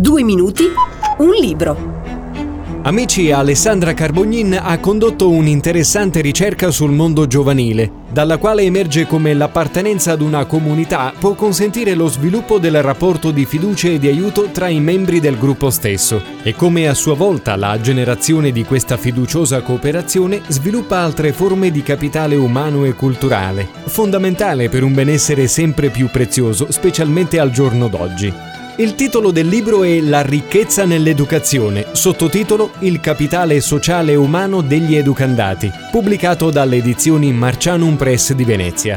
Due minuti, un libro. Amici, Alessandra Carbognin ha condotto un'interessante ricerca sul mondo giovanile, dalla quale emerge come l'appartenenza ad una comunità può consentire lo sviluppo del rapporto di fiducia e di aiuto tra i membri del gruppo stesso e come a sua volta la generazione di questa fiduciosa cooperazione sviluppa altre forme di capitale umano e culturale, fondamentale per un benessere sempre più prezioso, specialmente al giorno d'oggi. Il titolo del libro è La ricchezza nell'educazione, sottotitolo Il capitale sociale e umano degli educandati, pubblicato dalle edizioni Marcianum Press di Venezia.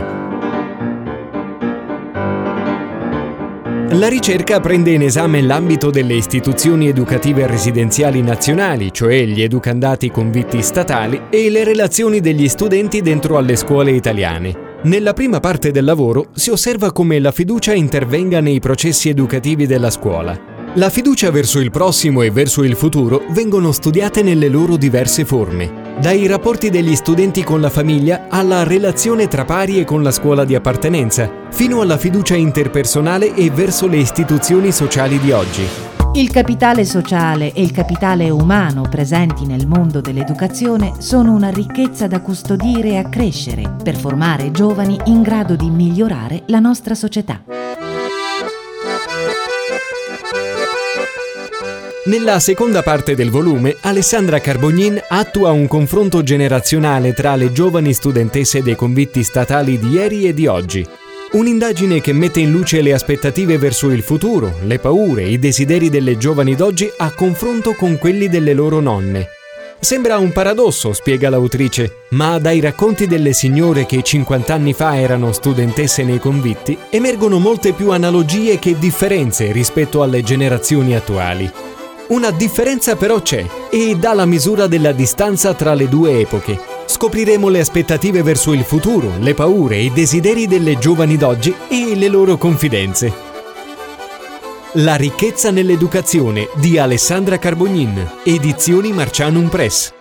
La ricerca prende in esame l'ambito delle istituzioni educative residenziali nazionali, cioè gli educandati convitti statali, e le relazioni degli studenti dentro alle scuole italiane. Nella prima parte del lavoro si osserva come la fiducia intervenga nei processi educativi della scuola. La fiducia verso il prossimo e verso il futuro vengono studiate nelle loro diverse forme, dai rapporti degli studenti con la famiglia alla relazione tra pari e con la scuola di appartenenza, fino alla fiducia interpersonale e verso le istituzioni sociali di oggi. Il capitale sociale e il capitale umano presenti nel mondo dell'educazione sono una ricchezza da custodire e accrescere per formare giovani in grado di migliorare la nostra società. Nella seconda parte del volume, Alessandra Carbognin attua un confronto generazionale tra le giovani studentesse dei convitti statali di ieri e di oggi, Un'indagine che mette in luce le aspettative verso il futuro, le paure, i desideri delle giovani d'oggi a confronto con quelli delle loro nonne. Sembra un paradosso, spiega l'autrice, ma dai racconti delle signore che 50 anni fa erano studentesse nei convitti emergono molte più analogie che differenze rispetto alle generazioni attuali. Una differenza però c'è e dà la misura della distanza tra le due epoche, Scopriremo le aspettative verso il futuro, le paure e i desideri delle giovani d'oggi e le loro confidenze. La ricchezza nell'educazione di Alessandra Carbognin, edizioni Marcianum Press.